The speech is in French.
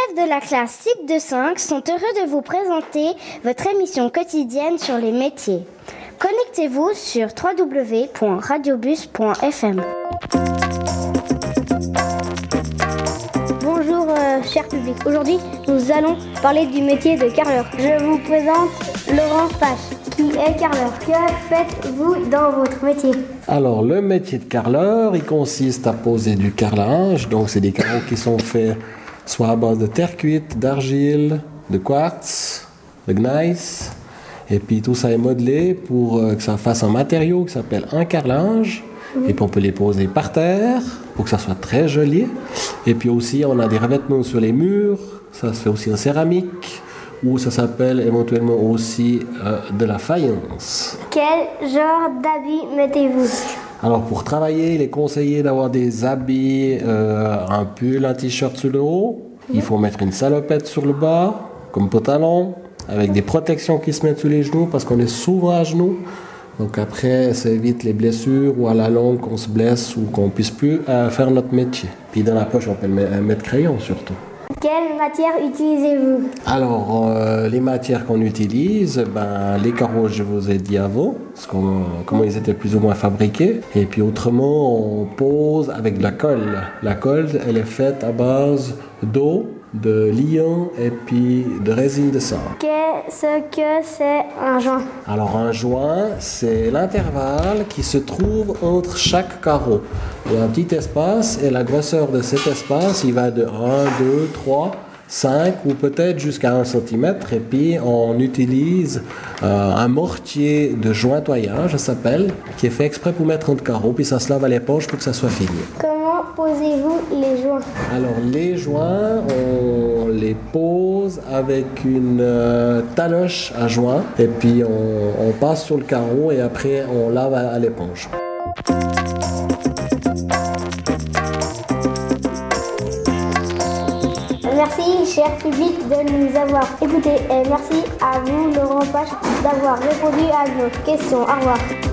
élèves de la classe CIP de 5 sont heureux de vous présenter votre émission quotidienne sur les métiers. Connectez-vous sur www.radiobus.fm. Bonjour euh, cher public. Aujourd'hui, nous allons parler du métier de carreleur. Je vous présente Laurent Pache, qui est carreleur. Que faites-vous dans votre métier? Alors, le métier de carreleur, il consiste à poser du carrelage. Donc, c'est des carreaux qui sont faits soit à base de terre cuite, d'argile, de quartz, de gneiss. Et puis tout ça est modelé pour euh, que ça fasse un matériau qui s'appelle un carrelage. Et puis on peut les poser par terre pour que ça soit très joli. Et puis aussi on a des revêtements sur les murs. Ça se fait aussi en céramique ou ça s'appelle éventuellement aussi euh, de la faïence. Quel genre d'habits mettez-vous? Alors pour travailler, il est conseillé d'avoir des habits, euh, un pull, un t-shirt sur le haut. Il faut mettre une salopette sur le bas, comme pantalon, avec des protections qui se mettent sur les genoux parce qu'on est souvent à genoux. Donc après, ça évite les blessures ou à la longue qu'on se blesse ou qu'on puisse plus euh, faire notre métier. Puis dans la poche, on peut mettre crayon surtout. Quelle matière utilisez-vous Alors, euh, les matières qu'on utilise, ben, les carreaux, je vous ai dit avant, comment ils étaient plus ou moins fabriqués. Et puis autrement, on pose avec de la colle. La colle, elle est faite à base d'eau, de liant et puis de résine de sang. Qu'est-ce que c'est un joint? Alors un joint, c'est l'intervalle qui se trouve entre chaque carreau. Il y a un petit espace et la grosseur de cet espace, il va de 1, 2, 3, 5 ou peut-être jusqu'à 1 cm. Et puis on utilise euh, un mortier de jointoyage, ça s'appelle, qui est fait exprès pour mettre entre carreaux, puis ça se lave à l'éponge pour que ça soit fini posez-vous les joints Alors les joints, on les pose avec une euh, taloche à joints et puis on, passe sur le carreau et après on lave à, l'éponge. Merci, cher public, de nous avoir écoutés et merci à vous, Laurent Pache, d'avoir répondu à nos questions. Au revoir.